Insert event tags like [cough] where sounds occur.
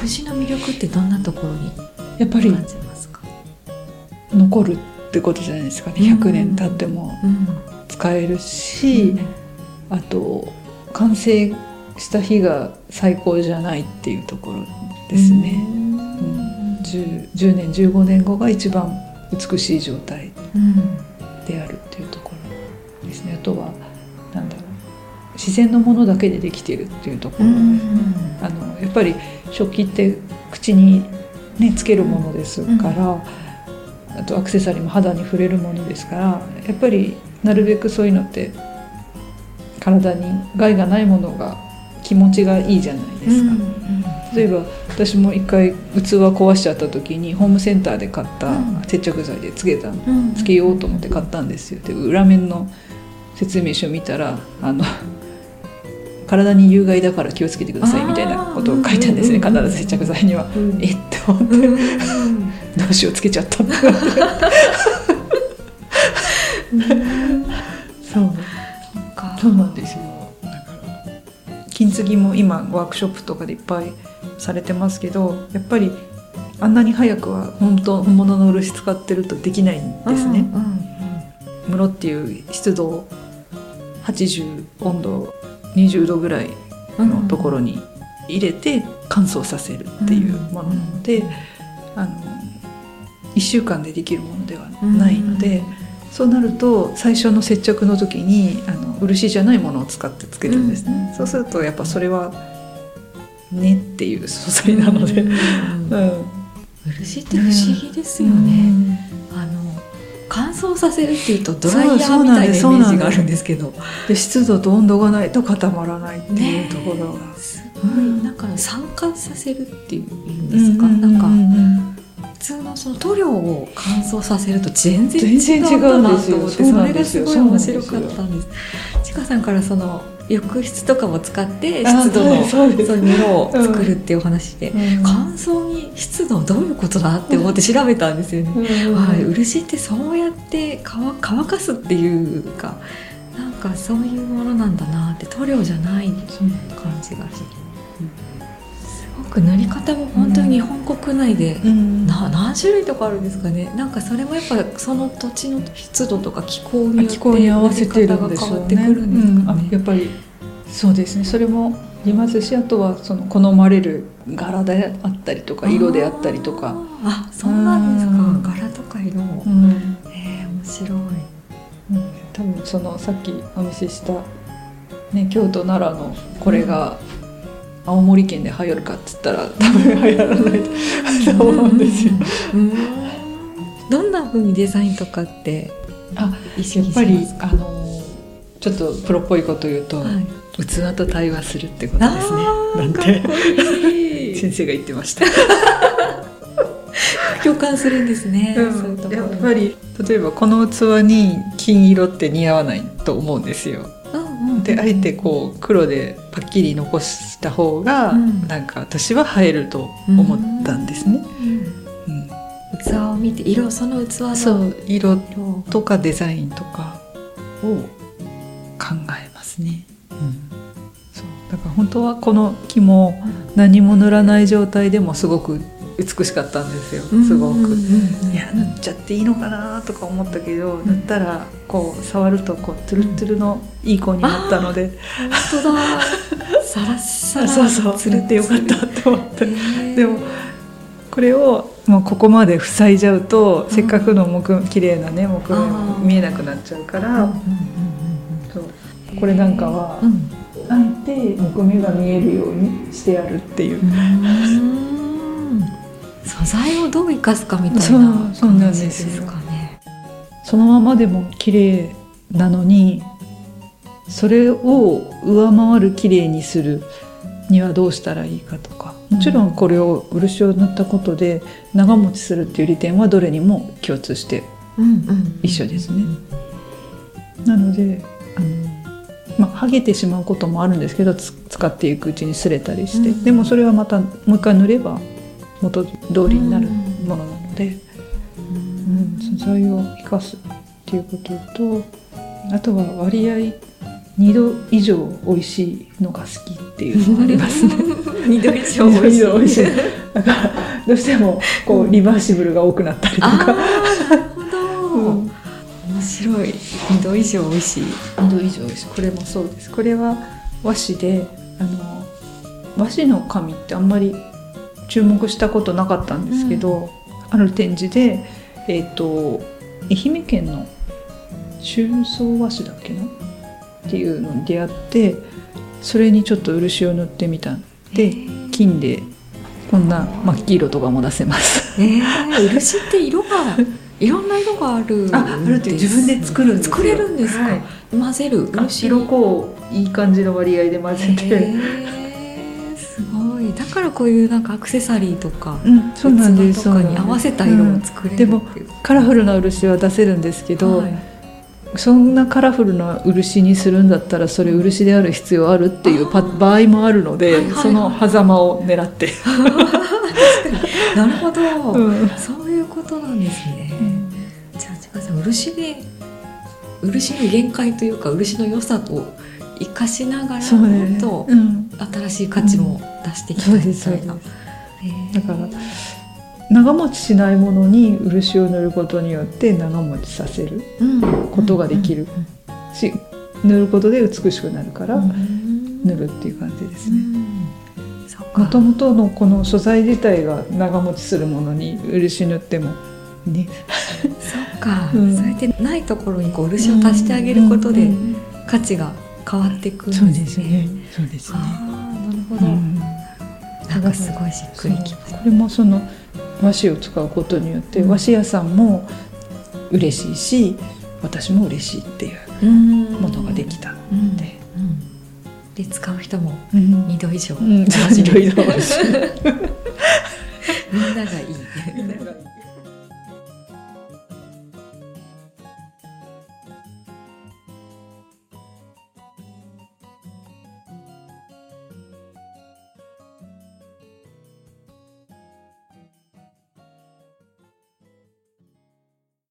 漆の魅力ってどんなところにやっぱり感じますか、残るってことじゃないですかね。100年経ってもうん。使えるし、あと完成した日が最高じゃないっていうところですね、うん。うん。10, 10年15年後が一番美しい状態うん。であるっていうところですね。あとは自然のものだけでできているっていうところ、あのやっぱり食器って口に、ね、つけるものですから、あとアクセサリーも肌に触れるものですからやっぱりなるべくそういうのって体に害がないものが気持ちがいいじゃないですか。例えば私も一回器壊しちゃった時にホームセンターで買ったうん。接着剤でつけたうん。つけようと思って買ったんですよ。で裏面の説明書見たらあの体に有害だから気をつけてくださいみたいなことを書いたんですね。あー必ず接着剤には。うんえって思ってどうしようつけちゃったんだなってそう。かそうなんですよ。だから金継ぎも今ワークショップとかでいっぱいされてますけどやっぱりあんなに早くは本当本物の漆使ってるとできないんですね。うんうん室っていう湿度80温度20度ぐらいうんのところに入れて乾燥させるっていうものなので、あの1週間でできるものではないので、そうなると最初の接着の時にあの漆じゃないものを使ってつけるんですね、うん。そうするとやっぱそれはねっていう素材なので、うん。うん。漆って不思議ですよね、燥させるっていうとドライヤーみたいなイメージがあるんですけど。で湿度と温度がないと固まらないっていうところが。すごいなんか酸化させるっていうんですか、なんか普通のその塗料を乾燥させると全然違全然違うんだなうんですよ。と思ってそれがすごい面白かったんです。ちかさんからその浴室とかも使って湿度あのそうですそういう色を作るっていうお話で、うん。乾燥に湿度どういうことだって思って調べたんですよね、はい、漆ってそうやって乾乾かすっていうかなんかそういうものなんだなって塗料じゃない感じがして、すごく塗り方も本当に日本国内で、うん。な何種類とかあるんですかね。なんかそれもやっぱその土地の湿度とか気候によって合わせてるん塗でしょうね。るんですかね、うん。あやっぱりそうですね。それもありますし、あとはその好まれる柄であったりとか色であったりとか。あそうなんですか。うん。柄とか色。も、うん。えー、面白い。多分そのさっきお見せしたね京都奈良のこれが青森県で流行るかっつったら多分流行らないと思うんですよ。うんどんな風にデザインとかってあやっぱりあのちょっとプロっぽいこと言うと、はい器と対話するってことですね。なんて先生が言ってました。[laughs] 共感するんですね、やっぱり例えばこの器に金色って似合わないと思うんですよ。であえてこう黒でパッキリ残した方が、うん。なんか私は映えると思ったんですね。うん。うん。器を見て色その器のそう色色とかデザインとかを考えますね。そう。だから本当はこの木も何も塗らない状態でもすごく美しかったんですよ。すごく。いや塗っちゃっていいのかなとか思ったけど、塗ったらこう触るとこうトゥルットゥルのいい子になったので、本当だ。サラッサラ。[laughs] そうそう。つる塗ってよかったと思って、でもこれをもうここまで塞いじゃうと、うん。せっかくの木綺麗なね木目見えなくなっちゃうから、これなんかはあえて木目が見えるようにしてやるっていう。うん素材をどう生かすかみたいな感じですかね。そのままでも綺麗なのにそれを上回る綺麗にするにはどうしたらいいかとかもちろんこれを漆を塗ったことで長持ちするっていう利点はどれにも共通して一緒ですね。なのであの、まあ、剥げてしまうこともあるんですけどつ使っていくうちに擦れたりして、うんでもそれはまたもう一回塗れば元通りになるものなので。うん、素材を生かすっていうこととあとは割合2度以上美味しいのが好きっていうのがありますね。[laughs] 二度以上美味しい。だからどうしてもこうリバーシブルが多くなったりとか、なるほど、うん。面白い。二度以上美味しい。二度以上ですこれもそうです。これは和紙であの和紙の紙ってあんまり注目したことなかったんですけど、ある展示で、えー、と愛媛県の中層和紙だっけな？っていうのに出会ってそれにちょっと漆を塗ってみたんで金でこんな真っ黄色とかも出せます。えー、漆って色が [laughs] いろんな色があるああるって自分で作るんですよ。作れるんですか、はい。混ぜる漆色こういい感じの割合で混ぜて、へーすごい。だからこういうなんかアクセサリーとかうん、そうなんです器とかに合わせた色も作れるっていう、でもカラフルな漆は出せるんですけど、はい。そんなカラフルな漆にするんだったらそれ漆である必要あるっていうパ場合もあるので、はいはい。はいその狭間を狙って、[laughs] なるほど、うん。そういうことなんですね、じゃあ千葉さん漆で漆の限界というか漆の良さを生かしながらそうね。もっとうん、新しい価値も出していきたいみたいな、だから長持ちしないものに漆を塗ることによって長持ちさせるうん。ことができる。し塗ることで美しくなるからうん。塗るっていう感じですうね。もともとのこの素材自体が長持ちするものに漆塗ってもね。そっか、う [laughs] んそうやってないところにこう漆を足してあげることでうん。価値が変わっていくんですそうね。ですね。そうですね。なるほど、うん。なんかすごいしっくりきます。これもその和紙を使うことによって、うん。和紙屋さんも嬉しいし私も嬉しいっていうものができたうんので、うん。で使う人もうん。2度以上。うん、楽しめるいろいろ